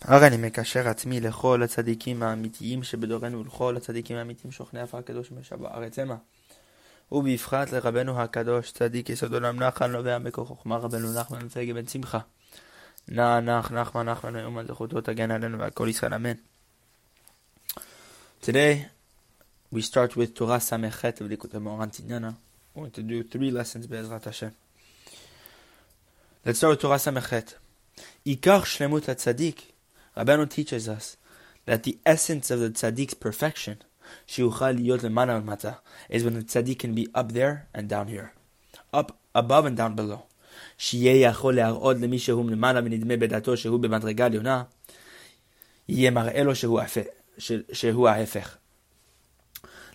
הרי אני מקשר עצמי לכל הצדיקים האמיתיים שבדורנו ולכל הצדיקים האמיתיים שוכני אף הקדוש משב הארץ המה. ובפחת לרבנו הקדוש צדיק יסוד עולם נחל נובע מקור חוכמה רבנו נחמן וצגה בן שמחה. נח נח נחמן נחמן היום על זכותו תגן עלינו ועל כל ישראל אמן. Today we start with Samechet of Likut Moran Tinyana. We're going to do three lessons Be'ezrat Hashem. Let's start with Torah Samechet. Ikar Shlemut HaTzadik Rabbanu teaches us that the essence of the tzaddik's perfection, is when the tzaddik can be up there and down here, up above and down below.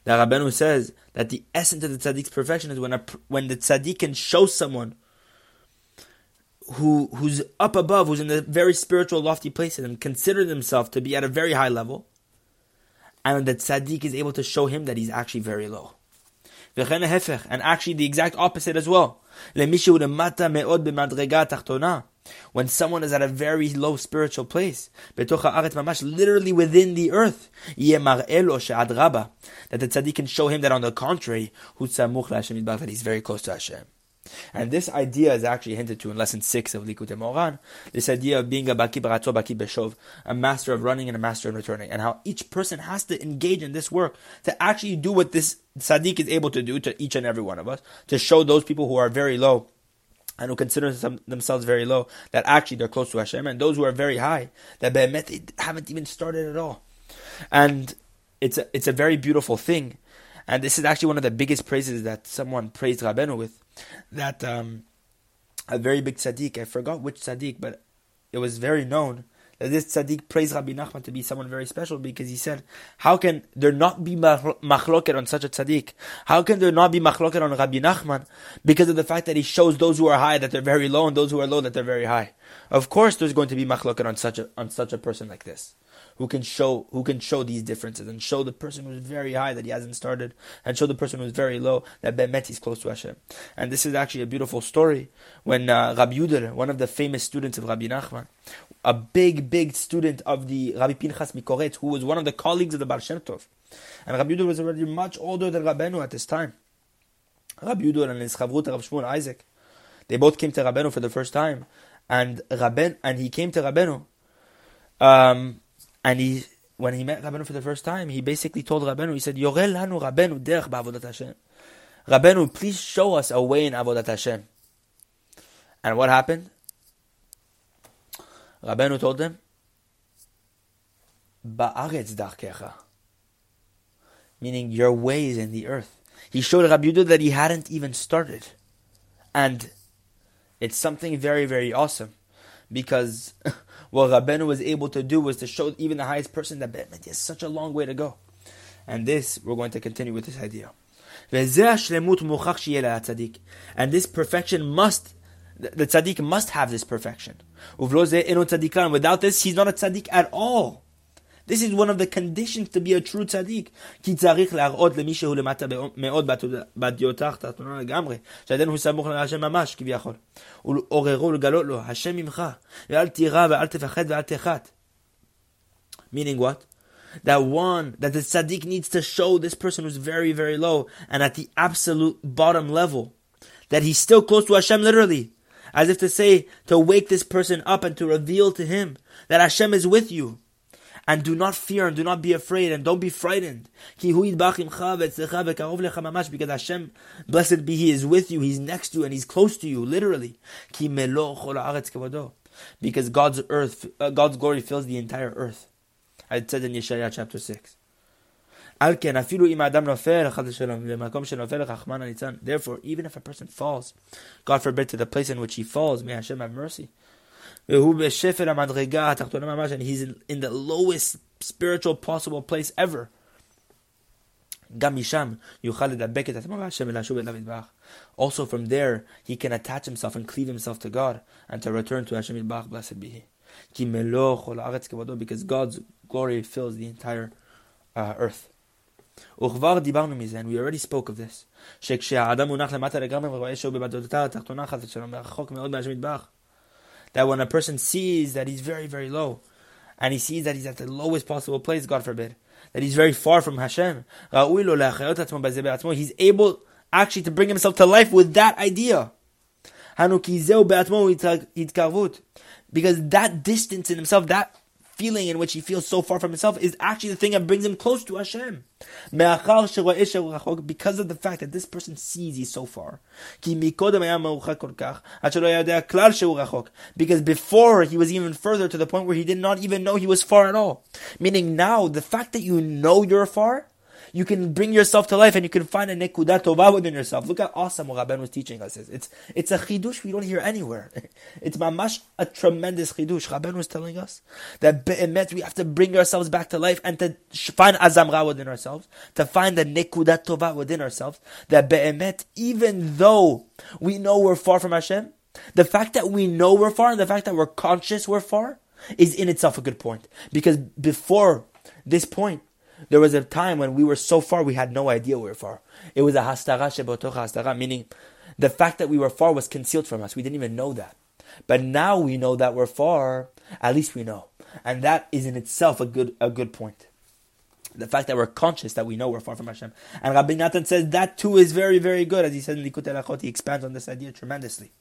The Rabbanu says that the essence of the tzaddik's perfection is when, a, when the tzaddik can show someone who who's up above, who's in the very spiritual, lofty places, and consider himself to be at a very high level, and that tzaddik is able to show him that he's actually very low. And actually the exact opposite as well. When someone is at a very low spiritual place, literally within the earth, that the tzaddik can show him that on the contrary, that he's very close to Hashem. And this idea is actually hinted to in lesson six of Likutei Moharan. This idea of being a baki barato, baki beshov, a master of running and a master of returning, and how each person has to engage in this work to actually do what this tzaddik is able to do to each and every one of us, to show those people who are very low and who consider themselves very low that actually they're close to Hashem, and those who are very high that they haven't even started at all. And it's a, it's a very beautiful thing. And this is actually one of the biggest praises that someone praised Rabbeinu with that um, a very big tzaddik, I forgot which tzaddik, but it was very known that this tzaddik praised Rabbi Nachman to be someone very special because he said, how can there not be machloket on such a tzaddik? How can there not be machloket on Rabbi Nachman? Because of the fact that he shows those who are high that they're very low and those who are low that they're very high. Of course there's going to be machloket on such a, on such a person like this who can show who can show these differences and show the person who's very high that he hasn't started and show the person who's very low that Be'emet is close to Hashem. And this is actually a beautiful story when uh, Rabbi Yudel, one of the famous students of Rabbi Nachman, a big, big student of the Rabbi Pinchas Mikoretz, who was one of the colleagues of the Baal Shem Tov. And Rabbi Yudel was already much older than Rabbeinu at this time. Rabbi Yudel and his Chavrut, Rav Shmuel Isaac, they both came to Rabbeinu for the first time. And Rabben, and he came to Rabbeinu, um, and he, when he met Rabbeinu for the first time, he basically told Rabbeinu, he said, Yorel lanu Rabbeinu derech ba'avodat Hashem. Rabbeinu, please show us a way in Avodat Hashem. And what happened? Rabbeinu told them, Ba'aretz darkecha. Meaning, your way is in the earth. He showed Rabbi Yudah that he hadn't even started. And it's something very, very awesome. Because what Rabbeinu was able to do was to show even the highest person that Be'emet has such a long way to go. And this, we're going to continue with this idea. And this perfection must, the tzaddik must have this perfection. Without this, he's not a tzaddik at all. This is one of the conditions to be a true tzaddik. כי צריך להראות למי שהוא למטה מאוד בדיותך תחתונה לגמרי, שעדיין הוא סמוך להשם ממש כביכול. ולעוררו ולגלות לו, השם ממך, ואל תירא ואל תפחד ואל תחת. Meaning what? That one, that the tzaddik needs to show this person who's very, very low and at the absolute bottom level, that he's still close to Hashem literally. As if to say, to wake this person up and to reveal to him that Hashem is with you. and do not fear and do not be afraid and don't be frightened. Because Hashem, blessed be He, is with you, He's next to you, and He's close to you, literally. Because God's earth, uh, God's glory fills the entire earth. I said in Yeshaya chapter 6. Therefore, even if a person falls, God forbid to the place in which he falls, may Hashem have mercy. And he's in, in the lowest spiritual possible place ever. Also from there, he can attach himself and cleave himself to God and to return to Hashem Yitbach, blessed be He. Because God's glory fills the entire uh, earth. we already spoke of this. That when a person sees that he's very, very low, and he sees that he's at the lowest possible place, God forbid, that he's very far from Hashem, he's able actually to bring himself to life with that idea. Because that distance in himself, that feeling in which he feels so far from himself is actually the thing that brings him close to Hashem. Because of the fact that this person sees he's so far. Because before he was even further to the point where he did not even know he was far at all. Meaning now, the fact that you know you're far, you can bring yourself to life and you can find a nekudat tova within yourself. Look how awesome Rabban was teaching us. It's, it's a chidush we don't hear anywhere. It's mamash a tremendous chidush. Rabban was telling us that be'emet we have to bring ourselves back to life and to find azamra within ourselves, to find the nekudat tova within ourselves. That be'emet, even though we know we're far from Hashem, the fact that we know we're far and the fact that we're conscious we're far is in itself a good point. Because before this point, there was a time when we were so far we had no idea we were far. It was a hastara shebotocha hastara, meaning the fact that we were far was concealed from us. We didn't even know that. But now we know that we're far, at least we know. And that is in itself a good a good point. The fact that we're conscious that we know we're far from Hashem. And Rabbi Natan says that too is very, very good. As he said in Likutei Halachot, he expands on this idea tremendously.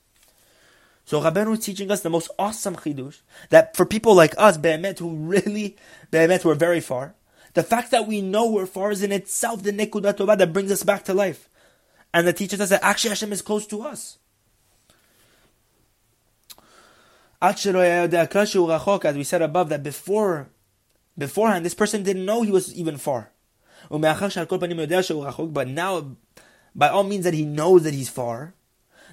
So Rabbeinu is teaching us the most awesome chidush that for people like us, Be'emet, who really, Be'emet, were very far, the fact that we know we're far is in itself the nekudat tova that brings us back to life. And that teaches us that actually Hashem is close to us. As we said above, that before, beforehand, this person didn't know he was even far. But now, by all means that he knows that he's far,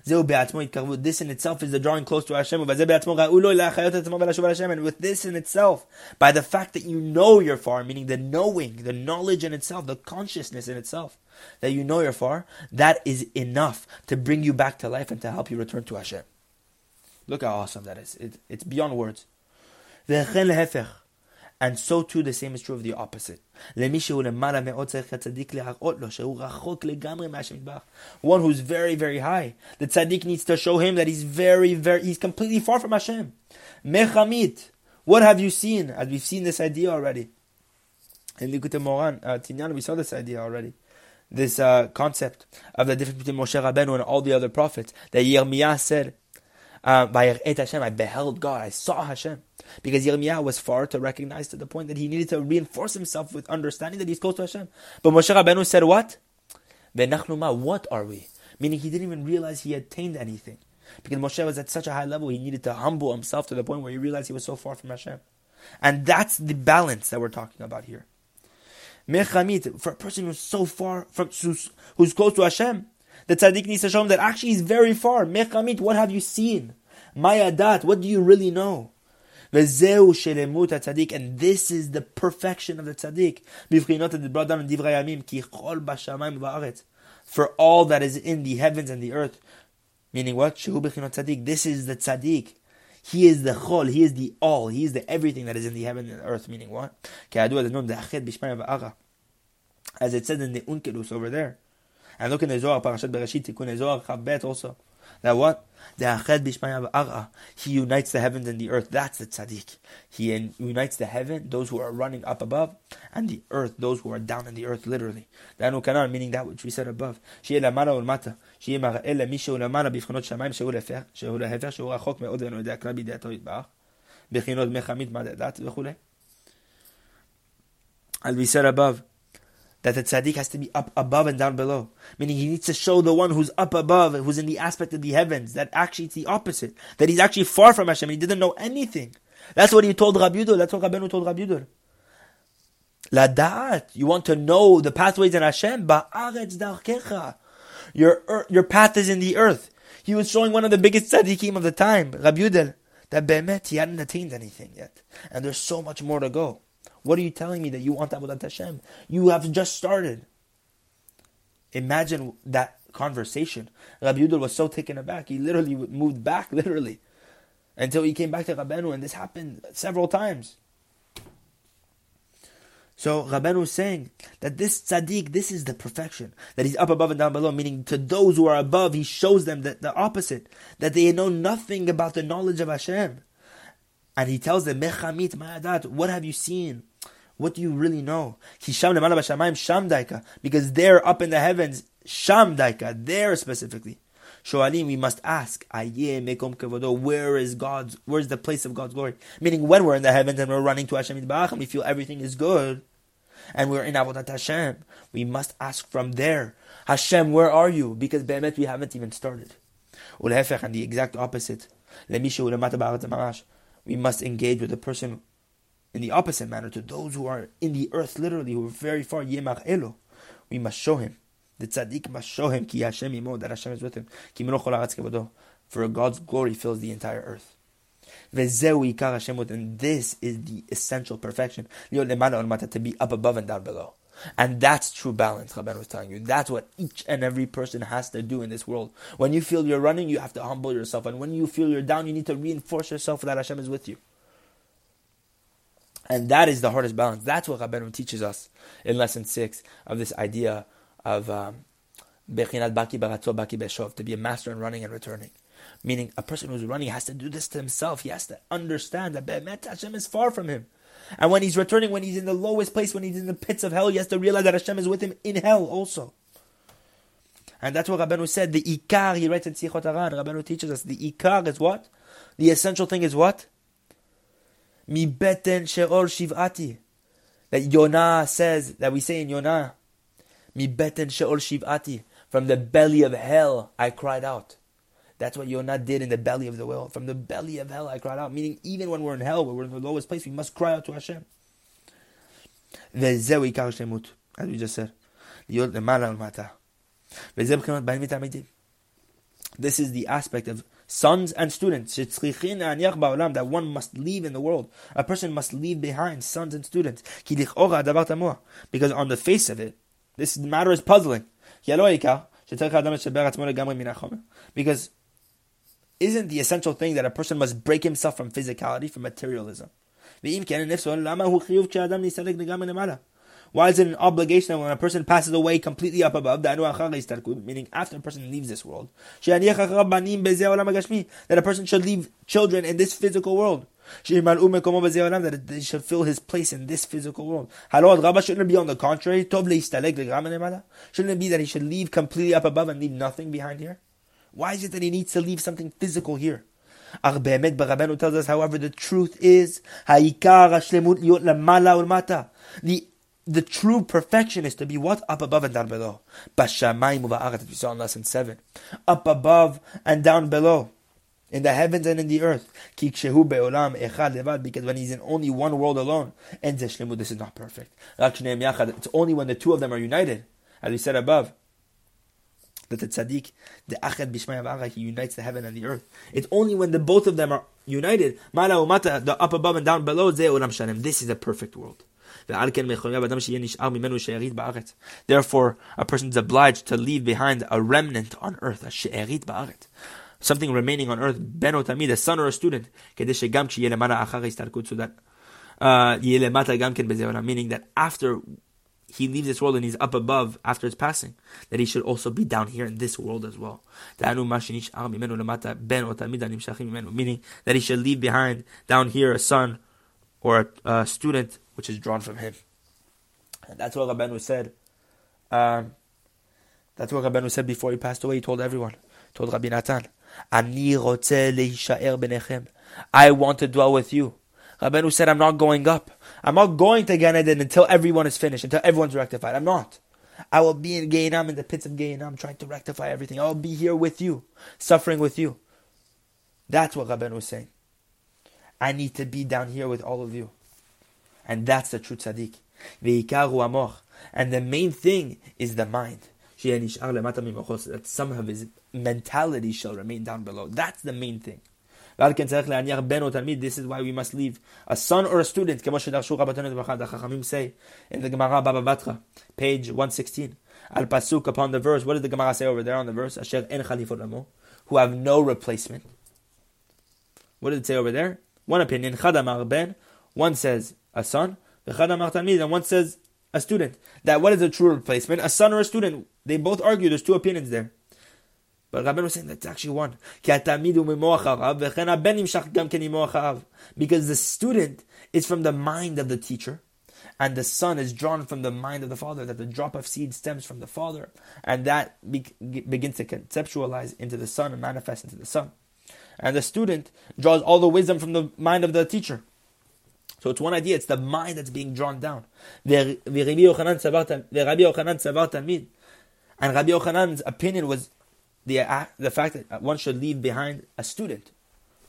this in itself is the drawing close to Hashem. And with this in itself, by the fact that you know you're far, meaning the knowing, the knowledge in itself, the consciousness in itself, that you know you're far, that is enough to bring you back to life and to help you return to Hashem. Look how awesome that is. It, it's beyond words. And so too the same is true of the opposite. One who's very, very high. The tzaddik needs to show him that he's very, very, he's completely far from Hashem. Mechamit. What have you seen? As we've seen this idea already. In Likutei Moharan, uh, Tinyan, we saw this idea already. This uh, concept of the difference between Moshe Rabbeinu and all the other prophets. That Yirmiyah said, uh, by Hashem, I beheld God, I saw Hashem. Because Yirmiyah was far to recognize to the point that he needed to reinforce himself with understanding that he's close to Hashem. But Moshe Rabbeinu said what? What are we? Meaning he didn't even realize he attained anything. Because Moshe was at such a high level, he needed to humble himself to the point where he realized he was so far from Hashem. And that's the balance that we're talking about here. Mechamit, for a person who's so far from who's, who's close to Hashem, the tzaddik needs to show him that actually he's very far. Mechamit, what have you seen? Mayadat, what do you really know? Vezeu shelemut tzaddik, and this is the perfection of the v'aretz. For all that is in the heavens and the earth. Meaning what? Shehu b'chinot tzaddik. This is the tzaddik. He is the chol, he is the all, he is the everything that is in the heaven and earth. Meaning what? As it says in the Onkelos over there. And look in the Zohar, Parashat Bereshit, Tikkun Zohar, Chabet also. That what? The Ached Bishmaya Ara. He unites the heavens and the earth. That's the tzaddik. He unites the heaven, those who are running up above, and the earth, those who are down in the earth, literally. Danu Kanan, meaning that which we said above. שיהיה למעלה ולמטה. שיהיה מראה למי שהוא למעלה בבחינות שמיים, שהוא להפך, שהוא להפך, שהוא רחוק מאוד ואינו יודע כלל בידיעתו יתברך. בחינות מחמית מה דעת וכולי. As we said above, that the tzaddik has to be up above and down below. Meaning he needs to show the one who's up above, who's in the aspect of the heavens, that actually it's the opposite. That he's actually far from Hashem. He didn't know anything. That's what he told Rabbi. That's what Rabbeinu told Rabbi. La da'at. You want to know the pathways in Hashem? Ba'aretz darkecha. Your, your path is in the earth. He was showing one of the biggest tzaddikim of the time, Rabbi that Be'emet, he hadn't attained anything yet. And there's so much more to go. What are you telling me that you want Avodat Hashem? You have just started. Imagine that conversation. Rabbi Yudel was so taken aback, he literally moved back, literally, until he came back to Rabenu, and this happened several times. So Rabenu is saying that this tzaddik, this is the perfection, that he's up above and down below, meaning to those who are above, he shows them that the opposite, that they know nothing about the knowledge of Hashem. And he tells them, Mechamit ma'adat, what have you seen? What do you really know? Because they're up in the heavens, Shamdaika, there specifically. Shoalim, we must ask, where is God's, where's the place of God's glory? Meaning when we're in the heavens and we're running to Hashem we feel everything is good, and we're in Avodat Hashem, we must ask from there, Hashem, where are you? Because Be'emet, we haven't even started. And the exact opposite. We must engage with the person in the opposite manner to those who are in the earth, literally, who are very far. Yemach Elo, we must show him. The tzaddik must show him ki Hashem imo, that Hashem is with him. Ki For God's glory fills the entire earth. And this is the essential perfection. To be up above and down below. And that's true balance, Rabban was telling you. That's what each and every person has to do in this world. When you feel you're running, you have to humble yourself. And when you feel you're down, you need to reinforce yourself that Hashem is with you. And that is the hardest balance. That's what Rabbeinu teaches us in lesson six of this idea of um, Bechinat Baki Baratzot Baki Beshov, to be a master in running and returning. Meaning, a person who's running has to do this to himself. He has to understand that Be'emet Hashem is far from him. And when he's returning, when he's in the lowest place, when he's in the pits of hell, he has to realize that Hashem is with him in hell also. And that's what Rabbeinu said. The Ikar, he writes in Sichot HaRan, Rabbeinu teaches us, the Ikar is what? The essential thing is what? Mi beten she'ol shiv'ati. That Yonah says, that we say in Yonah, Mi beten she'ol shiv'ati. From the belly of hell I cried out. That's what Yonah did in the belly of the whale. From the belly of hell I cried out. Meaning, even when we're in hell, when we're in the lowest place, we must cry out to Hashem. As we just said. This is the aspect of sons and students that one must leave in the world. A person must leave behind sons and students. Because on the face of it, this matter is puzzling. Because isn't the essential thing that a person must break himself from physicality, from materialism. Why is it an obligation that when a person passes away completely up above, meaning after a person leaves this world, that a person should leave children in this physical world? That they should fill his place in this physical world. Shouldn't it be on the contrary? Shouldn't it be that he should leave completely up above and leave nothing behind here? Why is it that he needs to leave something physical here? Rabbeinu tells us, however, the truth is, the the true perfection is to be what? Up above and down below. Bashamayim uva'aret, we saw in lesson 7. Up above and down below. In the heavens and in the earth. Because when he's in only one world alone. And this is not perfect. It's only when the two of them are united. As we said above that the tzaddik, the achad b'shmaya he unites the heaven and the earth. It's only when the both of them are united, mala umata, the up above and down below, This is a perfect world. Therefore, a person is obliged to leave behind a remnant on earth, a she'erit ba'aret. Something remaining on earth, ben tamid, a son or a student, uh, meaning that after he leaves this world and he's up above after his passing, that he should also be down here in this world as well. Meaning that he should leave behind down here a son or a student which is drawn from him. And that's what Rabbeinu said. Um, that's what Rabbeinu said before he passed away. He told everyone, he told Rabbi Natan, Ani I want to dwell with you. Rabbeinu said, I'm not going up. I'm not going to Gan Eden until everyone is finished, until everyone's rectified. I'm not. I will be in Gehinnom, in the pits of Gehinnom, trying to rectify everything. I'll be here with you, suffering with you. That's what Rabbeinu was saying. I need to be down here with all of you. And that's the true tzaddik. And the main thing is the mind. That some of his mentality shall remain down below. That's the main thing. This is why we must leave a son or a student, in the Gemara Baba Batra, page 116. Al Pasuk upon the verse, what did the Gemara say over there on the verse? En who have no replacement. What did it say over there? One opinion, ben, one says a son, and one says a student. That what is a true replacement? A son or a student? They both argue. There's two opinions there. But Rabbeinu was saying that's actually one. Because the student is from the mind of the teacher, and the son is drawn from the mind of the father, that the drop of seed stems from the father, and that be- begins to conceptualize into the son and manifest into the son. And the student draws all the wisdom from the mind of the teacher. So it's one idea, it's the mind that's being drawn down. And Rabbi Yochanan's opinion was the, uh, the fact that one should leave behind a student,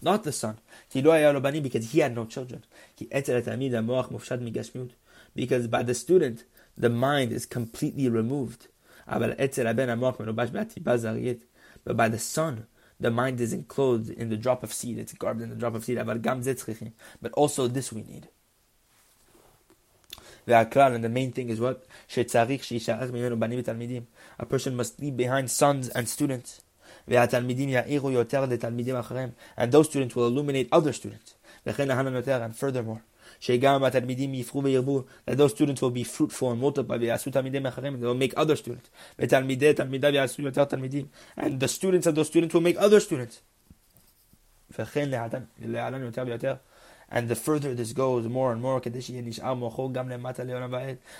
not the son. Because he had no children. Because by the student, the mind is completely removed. But by the son, the mind is enclosed in the drop of seed. It's garbed in the drop of seed. But also this we need. And the main thing is what? A person must leave behind sons and students. And those students will illuminate other students. And furthermore, that those students will be fruitful and multiply they will make other students. and the students of those students will make other students. and the further this goes, more and more,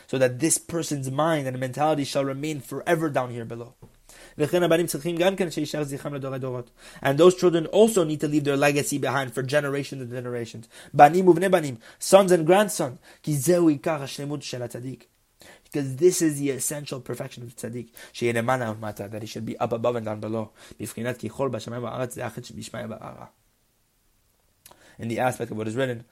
so that this person's mind and mentality shall remain forever down here below. And those children also need to leave their legacy behind for generations and generations. Sons and grandsons. Because this is the essential perfection of the tzaddik. That he should be up above and down below in the aspect of what is written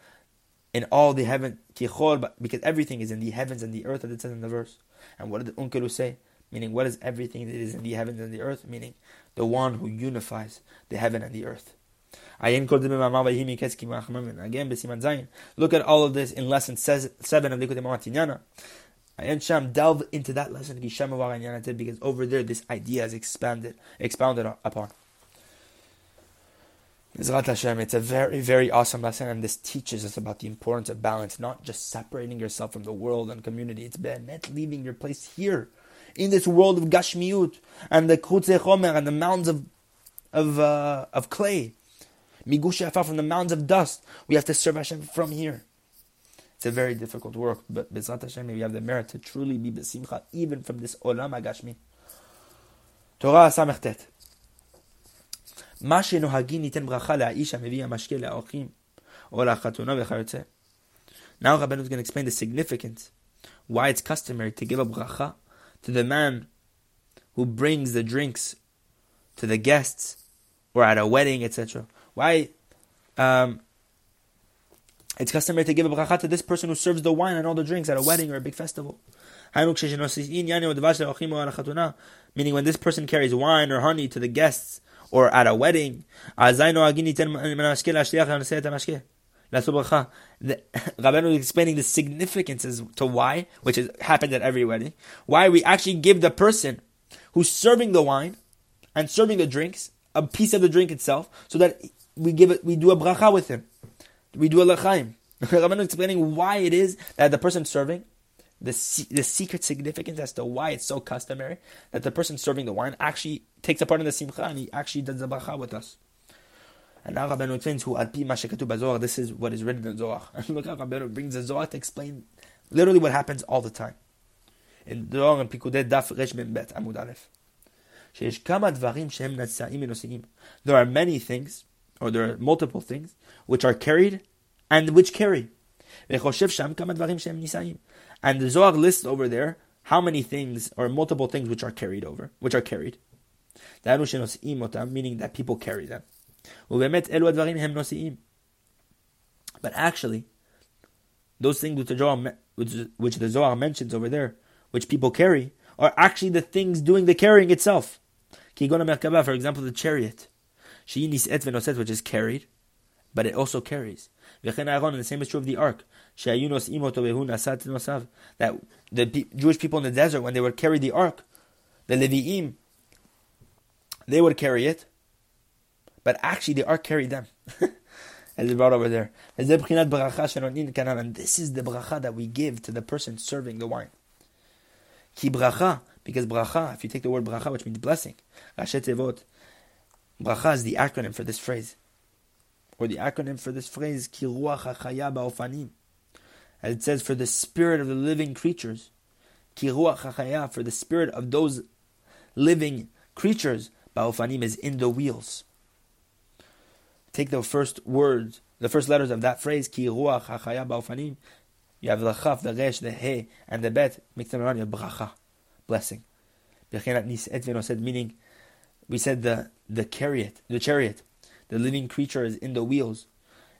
in all the heaven, because everything is in the heavens and the earth, as it says in the verse. And what did the Onkelos say? Meaning, what is everything that is in the heavens and the earth? Meaning, the one who unifies the heaven and the earth. Look at all of this in lesson 7 of Likutei Moharan Ayin Sham delve into that lesson because over there this idea is expanded, expounded upon. It's a very, very awesome lesson, and this teaches us about the importance of balance, not just separating yourself from the world and community. It's not leaving your place here, in this world of Gashmiut, and the Krutze Chomer, and the mountains of, of, uh, of clay. Migush from the mountains of dust. We have to serve Hashem from here. It's a very difficult work, but Bezrat Hashem, we have the merit to truly be besimcha, even from this Olam HaGashmi. Torah Samechtet. מה שנוהגים ניתן ברכה לאיש המביא המשקה לאורחים או לחתונה וכיוצא. Now Rabbeinu is going to explain the significance, why it's customary to give a bracha to the man who brings the drinks to the guests or at a wedding, etc. Why um, it's customary to give a bracha to this person who serves the wine and all the drinks at a wedding or a big festival. Meaning when this person carries wine or honey to the guests or at a wedding. The, Rabbeinu is explaining the significance as to why, which has happened at every wedding, why we actually give the person who's serving the wine and serving the drinks a piece of the drink itself, so that we give it, we do a bracha with him, we do a lechaim. Rabbeinu is explaining why it is that the person serving the the secret significance as to why it's so customary that the person serving the wine actually takes a part in the simcha and he actually does the bracha with us. And now Rabbeinu who alpi mashekatu bazor. This is what is written in Zohar. And look how Rabbeinu brings the Zohar to explain literally what happens all the time. In Zohar and Pikudei Daf Resh Bet Amud. There are many things, or there are multiple things, which are carried and which carry. And the Zohar lists over there how many things or multiple things which are carried over, which are carried. Meaning that people carry them. But actually, those things which the Zohar, which, which the Zohar mentions over there, which people carry, are actually the things doing the carrying itself. For example, the chariot, which is carried, but it also carries. And the same is true of the ark. That the Jewish people in the desert, when they would carry the ark, the Levi'im, they would carry it, but actually the ark carried them. As it brought over there. And this is the bracha that we give to the person serving the wine. Ki bracha, because bracha, if you take the word bracha, which means blessing, Bracha is the acronym for this phrase. Or the acronym for this phrase, Ki ruach hachaya ba'ofanim. As it says, for the spirit of the living creatures. Ki ruach for the spirit of those living creatures. Ba'ofanim is in the wheels. Take the first words, the first letters of that phrase, Ki ruach hachaya ba'ofanim. You have the chaf, the resh, the he, and the bet. Mix them around, you have bracha, blessing. Meaning, we said the the chariot, the chariot, the living creature is in the wheels.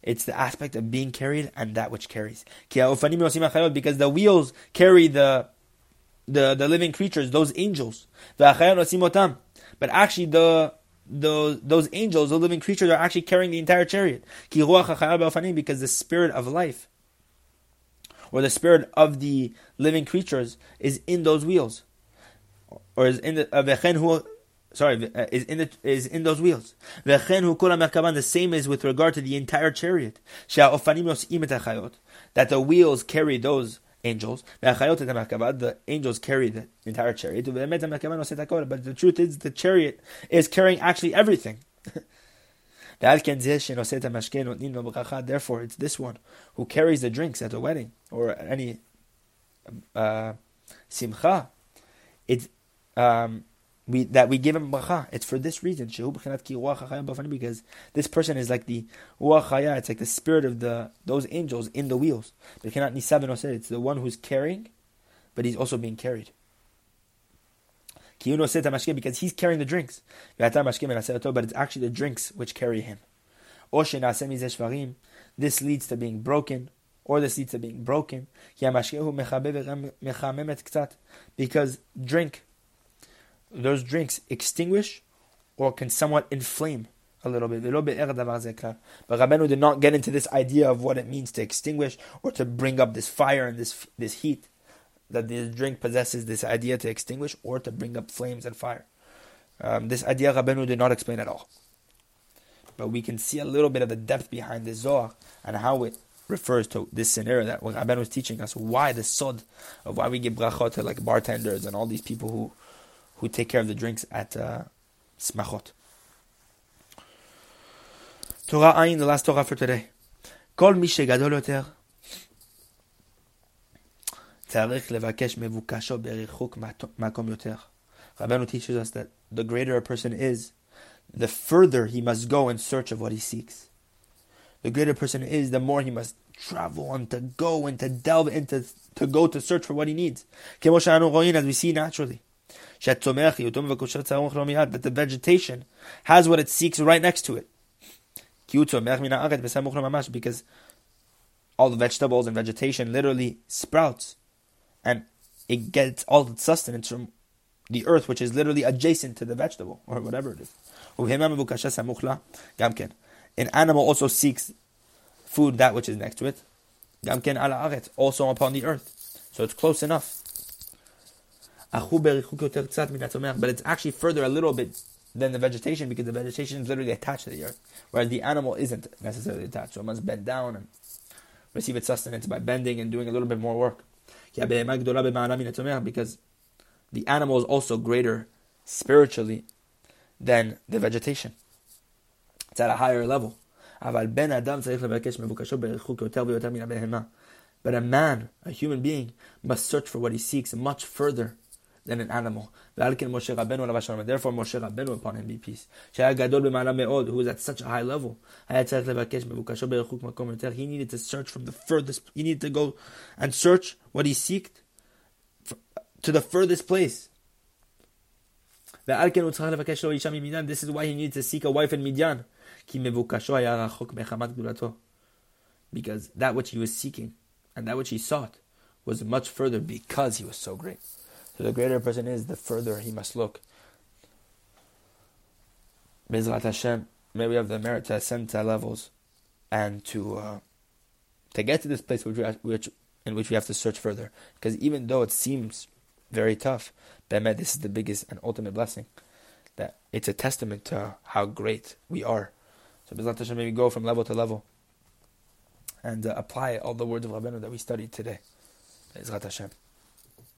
It's the aspect of being carried and that which carries. Because the wheels carry the the, the living creatures, those angels. But actually the the, those angels, the living creatures, are actually carrying the entire chariot. Because the spirit of life, or the spirit of the living creatures, is in those wheels, or is in the sorry, uh, is in the, is in those wheels. The same is with regard to the entire chariot. That the wheels carry those angels. The angels carry the entire chariot. But the truth is, the chariot is carrying actually everything. Therefore, it's this one who carries the drinks at a wedding or any uh, simcha. It um, we that we give him bracha. It's for this reason. Because this person is like the uachaya. It's like the spirit of the those angels in the wheels. It's the one who's carrying, but he's also being carried. Because he's carrying the drinks. But it's actually the drinks which carry him. This leads to being broken, or this leads to being broken. Because drink those drinks extinguish or can somewhat inflame a little bit. A little bit erdabazeka. But Rabbeinu did not get into this idea of what it means to extinguish or to bring up this fire and this this heat that this drink possesses. This idea to extinguish or to bring up flames and fire. Um, this idea Rabbeinu did not explain at all. But we can see a little bit of the depth behind the Zohar and how it refers to this scenario that Rabbeinu was teaching us. Why the sod of why we give brachot to like bartenders and all these people who who take care of the drinks at uh, smachot. Torah Ayin, the last Torah for today. כל מי שגדול יותר צריך לבקש מבוקשו בריחוק מקום יותר. Rabbeinu teaches us that the greater a person is, the further he must go in search of what he seeks. The greater a person is, the more he must travel and to go and to delve into to go to search for what he needs. as we see naturally that the vegetation has what it seeks right next to it. Because all the vegetables and vegetation literally sprouts and it gets all its sustenance from the earth, which is literally adjacent to the vegetable or whatever it is. An animal also seeks food that which is next to it, also upon the earth. So it's close enough. But it's actually further a little bit than the vegetation because the vegetation is literally attached to the earth, whereas the animal isn't necessarily attached. So it must bend down and receive its sustenance by bending and doing a little bit more work. Because the animal is also greater spiritually than the vegetation. It's at a higher level. But a man, a human being, must search for what he seeks much further than an animal. Therefore, Moshe Rabbeinu upon him be peace. who was at such a high level. He needed to search from the furthest, he needed to go and search what he seeked to the furthest place. This is why he needed to seek a wife in Midian. Because that which he was seeking and that which he sought was much further because he was so great. So the greater a person is, the further he must look. Bezrat Hashem, may we have the merit to ascend to levels and to uh, to get to this place which, which in which we have to search further. Because even though it seems very tough, Be'emet, this is the biggest and ultimate blessing. That it's a testament to how great we are. So Bezrat Hashem, may we go from level to level and uh, apply all the words of Rabbeinu that we studied today. Bezrat Hashem.